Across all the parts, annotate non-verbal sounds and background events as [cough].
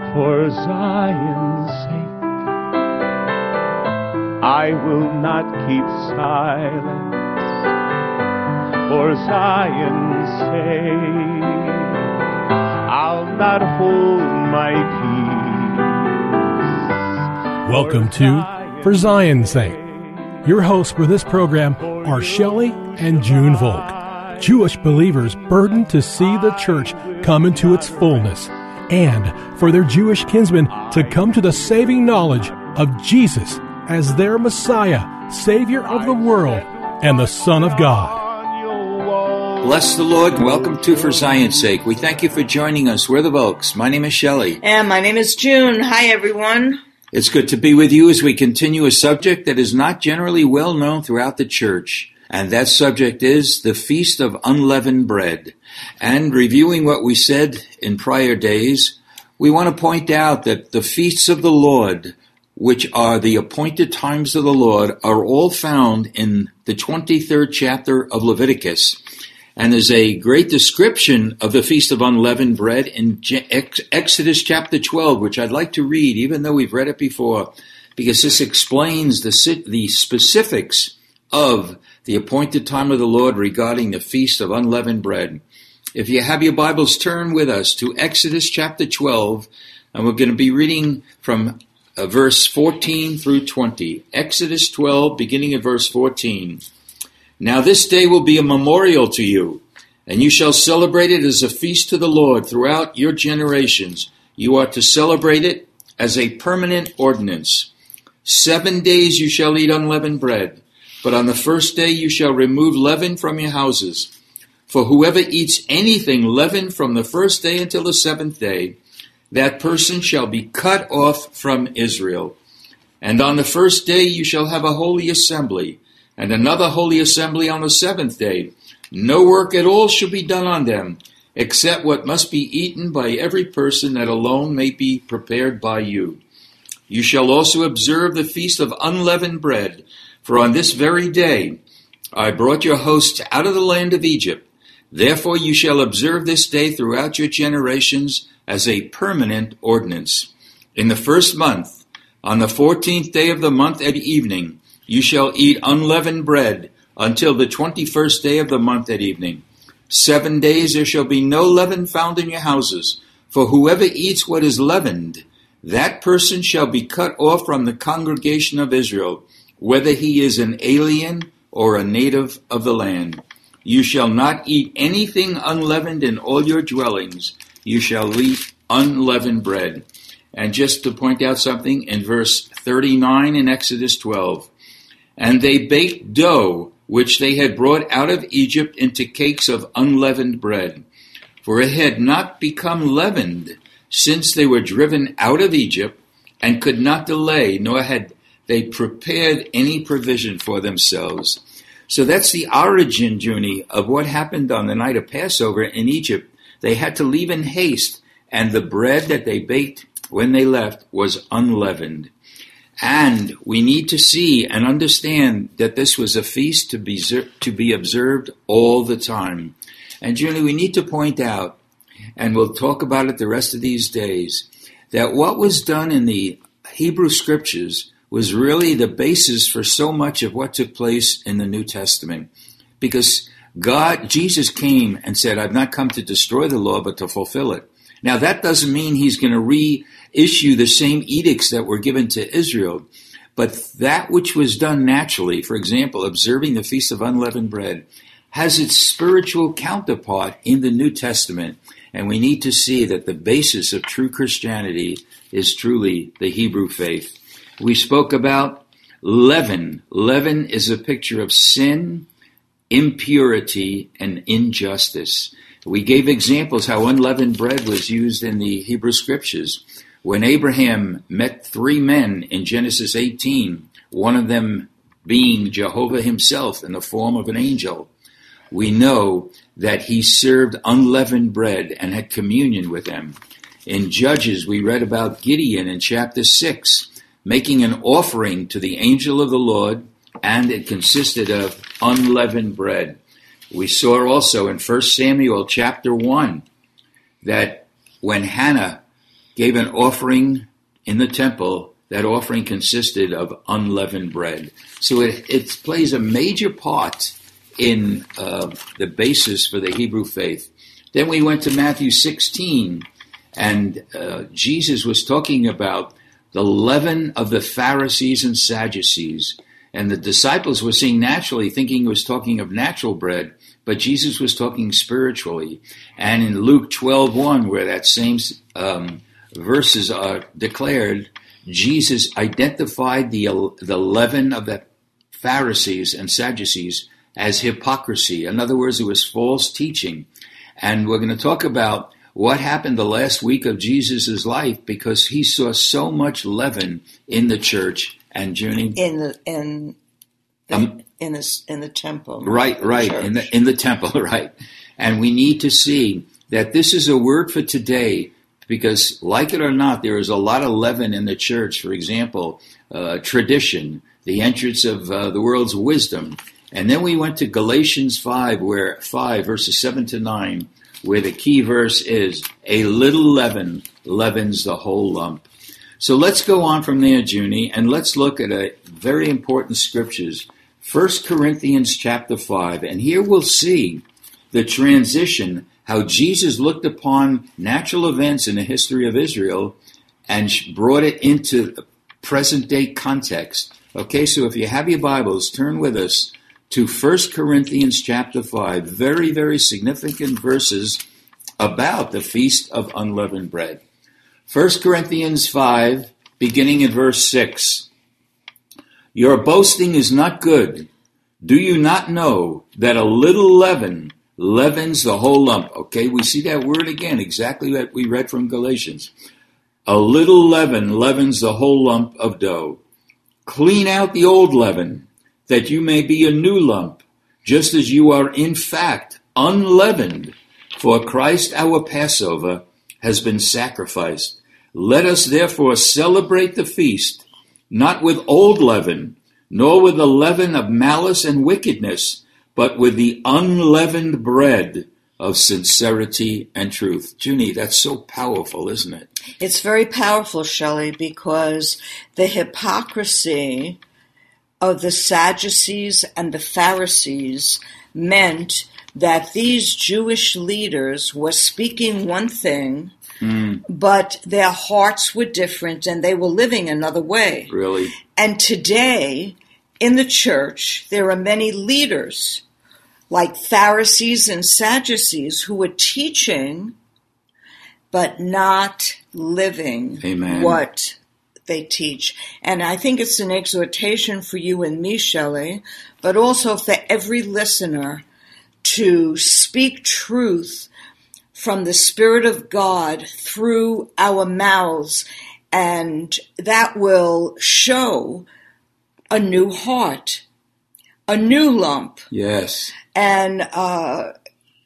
For Zion's sake, I will not keep silent. For Zion's sake, I'll not hold my peace. Welcome to For Zion's Sake. Your hosts for this program are Shelley and June Volk, Jewish believers burdened to see the church come into its fullness and for their Jewish kinsmen to come to the saving knowledge of Jesus as their Messiah, Savior of the world, and the Son of God. Bless the Lord welcome to For Zion's Sake. We thank you for joining us. We're the Volks. My name is Shelley. And my name is June. Hi, everyone. It's good to be with you as we continue a subject that is not generally well known throughout the church. And that subject is the Feast of Unleavened Bread. And reviewing what we said in prior days, we want to point out that the feasts of the Lord, which are the appointed times of the Lord, are all found in the 23rd chapter of Leviticus. And there's a great description of the Feast of Unleavened Bread in Exodus chapter 12, which I'd like to read, even though we've read it before, because this explains the, the specifics of the appointed time of the Lord regarding the Feast of Unleavened Bread. If you have your Bibles, turn with us to Exodus chapter 12, and we're going to be reading from uh, verse 14 through 20. Exodus 12, beginning at verse 14. Now this day will be a memorial to you, and you shall celebrate it as a feast to the Lord throughout your generations. You are to celebrate it as a permanent ordinance. Seven days you shall eat unleavened bread, but on the first day you shall remove leaven from your houses. For whoever eats anything leavened from the first day until the seventh day, that person shall be cut off from Israel. And on the first day you shall have a holy assembly, and another holy assembly on the seventh day. No work at all shall be done on them, except what must be eaten by every person that alone may be prepared by you. You shall also observe the feast of unleavened bread, for on this very day I brought your hosts out of the land of Egypt Therefore you shall observe this day throughout your generations as a permanent ordinance. In the first month, on the fourteenth day of the month at evening, you shall eat unleavened bread until the twenty-first day of the month at evening. Seven days there shall be no leaven found in your houses, for whoever eats what is leavened, that person shall be cut off from the congregation of Israel, whether he is an alien or a native of the land. You shall not eat anything unleavened in all your dwellings. You shall eat unleavened bread. And just to point out something, in verse 39 in Exodus 12, and they baked dough which they had brought out of Egypt into cakes of unleavened bread. For it had not become leavened since they were driven out of Egypt and could not delay, nor had they prepared any provision for themselves. So that's the origin, Junie, of what happened on the night of Passover in Egypt. They had to leave in haste, and the bread that they baked when they left was unleavened. And we need to see and understand that this was a feast to be, to be observed all the time. And Junie, we need to point out, and we'll talk about it the rest of these days, that what was done in the Hebrew scriptures was really the basis for so much of what took place in the New Testament. Because God, Jesus came and said, I've not come to destroy the law, but to fulfill it. Now, that doesn't mean he's going to reissue the same edicts that were given to Israel, but that which was done naturally, for example, observing the Feast of Unleavened Bread, has its spiritual counterpart in the New Testament. And we need to see that the basis of true Christianity is truly the Hebrew faith. We spoke about leaven. Leaven is a picture of sin, impurity, and injustice. We gave examples how unleavened bread was used in the Hebrew scriptures. When Abraham met three men in Genesis 18, one of them being Jehovah himself in the form of an angel, we know that he served unleavened bread and had communion with them. In Judges, we read about Gideon in chapter 6, making an offering to the angel of the Lord, and it consisted of unleavened bread. We saw also in 1 Samuel chapter 1 that when Hannah gave an offering in the temple, that offering consisted of unleavened bread. So it, it plays a major part in uh, the basis for the Hebrew faith. Then we went to Matthew 16, and uh, Jesus was talking about the leaven of the Pharisees and Sadducees. And the disciples were seeing naturally, thinking he was talking of natural bread, but Jesus was talking spiritually. And in Luke 12:1, where that same um, verses are declared, Jesus identified the the leaven of the Pharisees and Sadducees as hypocrisy. In other words, it was false teaching. And we're going to talk about what happened the last week of Jesus' life because he saw so much leaven in the church and Junie in the in the, um, in the in the temple. Right, right, in the in the temple, [laughs] right. And we need to see that this is a word for today because, like it or not, there is a lot of leaven in the church. For example, uh, tradition, the entrance of uh, the world's wisdom, and then we went to Galatians 5, where 5 verses 7 to 9, where the key verse is, a little leaven leavens the whole lump. So let's go on from there, Junie, and let's look at a very important scriptures. 1 Corinthians chapter 5, and here we'll see the transition, how Jesus looked upon natural events in the history of Israel and brought it into present day context. Okay, so if you have your Bibles, turn with us to 1 Corinthians chapter 5, very, very significant verses about the Feast of Unleavened Bread. 1 Corinthians 5, beginning in verse 6. Your boasting is not good. Do you not know that a little leaven leavens the whole lump? Okay, we see that word again, exactly what we read from Galatians. A little leaven leavens the whole lump of dough. Clean out the old leaven that you may be a new lump, just as you are in fact unleavened. For Christ our Passover has been sacrificed. Let us therefore celebrate the feast, not with old leaven, nor with the leaven of malice and wickedness, but with the unleavened bread of sincerity and truth. Junie, that's so powerful, isn't it? It's very powerful, Shelley, because the hypocrisy of the Sadducees and the Pharisees meant that these Jewish leaders were speaking one thing, mm. but their hearts were different and they were living another way. Really? And today, in the church, there are many leaders like Pharisees and Sadducees who are teaching but not living Amen. what they teach. And I think it's an exhortation for you and me, Shelley, but also for every listener to speak truth from the Spirit of God through our mouths, and that will show a new heart, a new lump. Yes. And uh,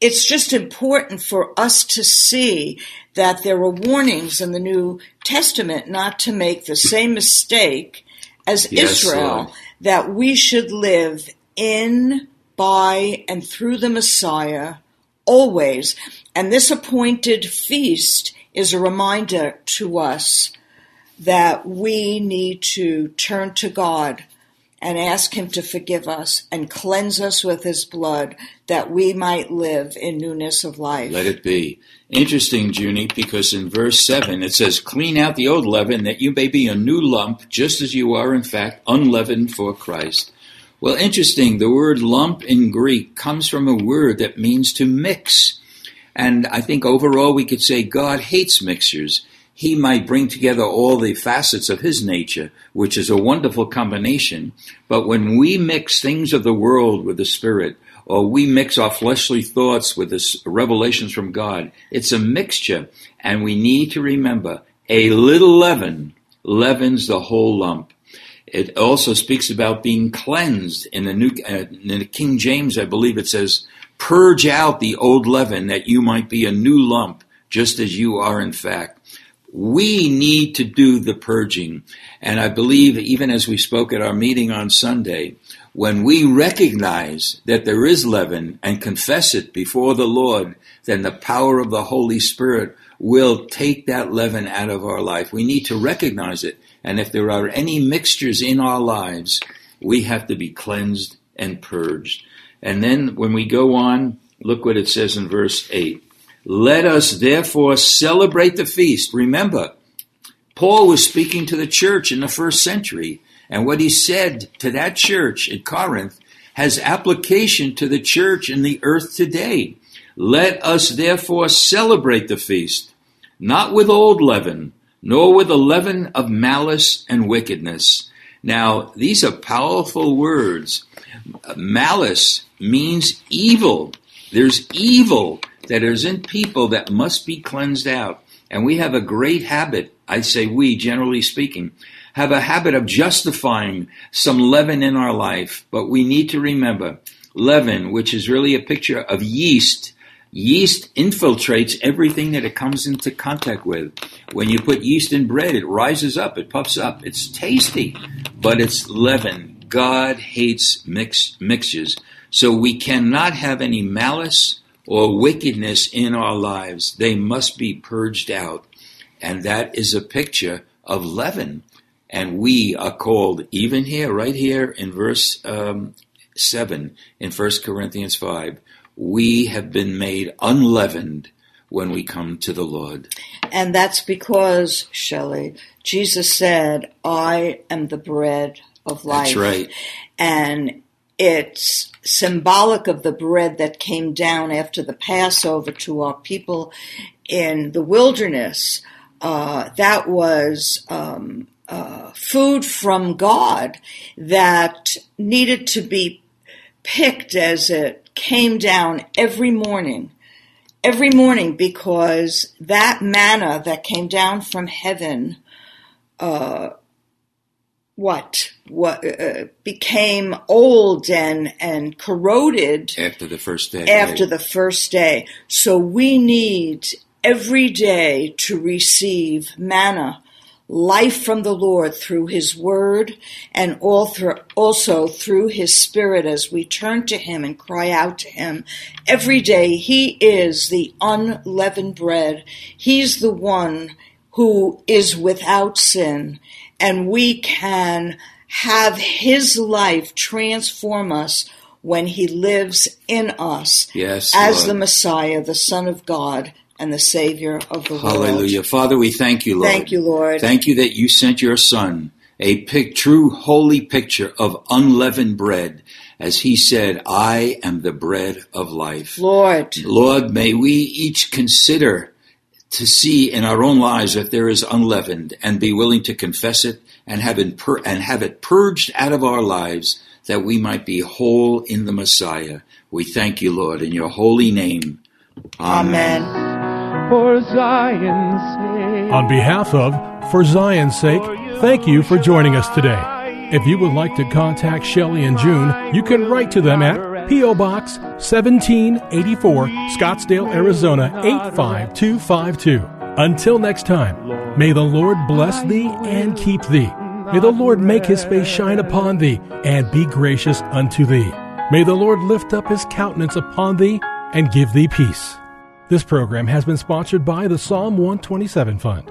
it's just important for us to see that there were warnings in the New Testament not to make the same mistake as yes, Israel, Lord. that we should live in, by, and through the Messiah always. And this appointed feast is a reminder to us that we need to turn to God and ask Him to forgive us and cleanse us with His blood that we might live in newness of life. Let it be. Interesting, Junie, because in verse 7 it says, Clean out the old leaven that you may be a new lump, just as you are, in fact, unleavened for Christ. Well, interesting, the word lump in Greek comes from a word that means to mix. And I think overall we could say God hates mixtures he might bring together all the facets of his nature, which is a wonderful combination. But when we mix things of the world with the Spirit, or we mix our fleshly thoughts with the revelations from God, it's a mixture. And we need to remember A little leaven leavens the whole lump. It also speaks about being cleansed. In the New uh, in the King James, I believe it says, "Purge out the old leaven, that you might be a new lump, just as you are in fact." We need to do the purging, and I believe even as we spoke at our meeting on Sunday, when we recognize that there is leaven and confess it before the Lord, then the power of the Holy Spirit will take that leaven out of our life. We need to recognize it. And if there are any mixtures in our lives, we have to be cleansed and purged. And then when we go on, look what it says in verse 8. Let us therefore celebrate the feast. Remember, Paul was speaking to the church in the first century, and what he said to that church at Corinth has application to the church in the earth today. Let us therefore celebrate the feast, not with old leaven, nor with the leaven of malice and wickedness. Now, these are powerful words. Malice means evil. There's evil that is in people that must be cleansed out. And we have a great habit, I say we, generally speaking, have a habit of justifying some leaven in our life. But we need to remember leaven, which is really a picture of yeast, Yeast infiltrates everything that it comes into contact with. When you put yeast in bread, it rises up, it puffs up. It's tasty, but it's leaven. God hates mix, mixtures. So we cannot have any malice or wickedness in our lives. They must be purged out. And that is a picture of leaven. And we are called, even here, right here in verse um, 7 in 1 Corinthians 5, we have been made unleavened when we come to the Lord. And that's because, Shelley, Jesus said, I am the bread of life. That's right. And it's symbolic of the bread that came down after the Passover to our people in the wilderness. Uh, that was um, uh, food from God that needed to be picked as it came down every morning, every morning, because that manna that came down from heaven, uh, what what uh, became old and and corroded after the first day. After right? the first day, so we need every day to receive manna life from the Lord through His Word and all through, also through His Spirit as we turn to Him and cry out to Him. Every day, He is the unleavened bread. He's the one who is without sin, and we can have His life transform us when He lives in us yes, as Lord. the Messiah, the Son of God and the Savior of the world. Hallelujah. Father, we thank you, Lord. Thank you, Lord. Thank you that you sent your Son, a pic- true holy picture of unleavened bread. As he said, I am the bread of life. Lord. Lord, may we each consider to see in our own lives that there is unleavened and be willing to confess it and have it, pur- and have it purged out of our lives that we might be whole in the Messiah. We thank you, Lord, in your holy name. Amen. Amen for Zion's sake. On behalf of For Zion's Sake, thank you for joining us today. If you would like to contact Shelley and June, you can write to them at P.O. Box 1784, Scottsdale, Arizona 85252. Until next time, may the Lord bless thee and keep thee. May the Lord make his face shine upon thee and be gracious unto thee. May the Lord lift up his countenance upon thee and give thee peace. This program has been sponsored by the Psalm 127 Fund.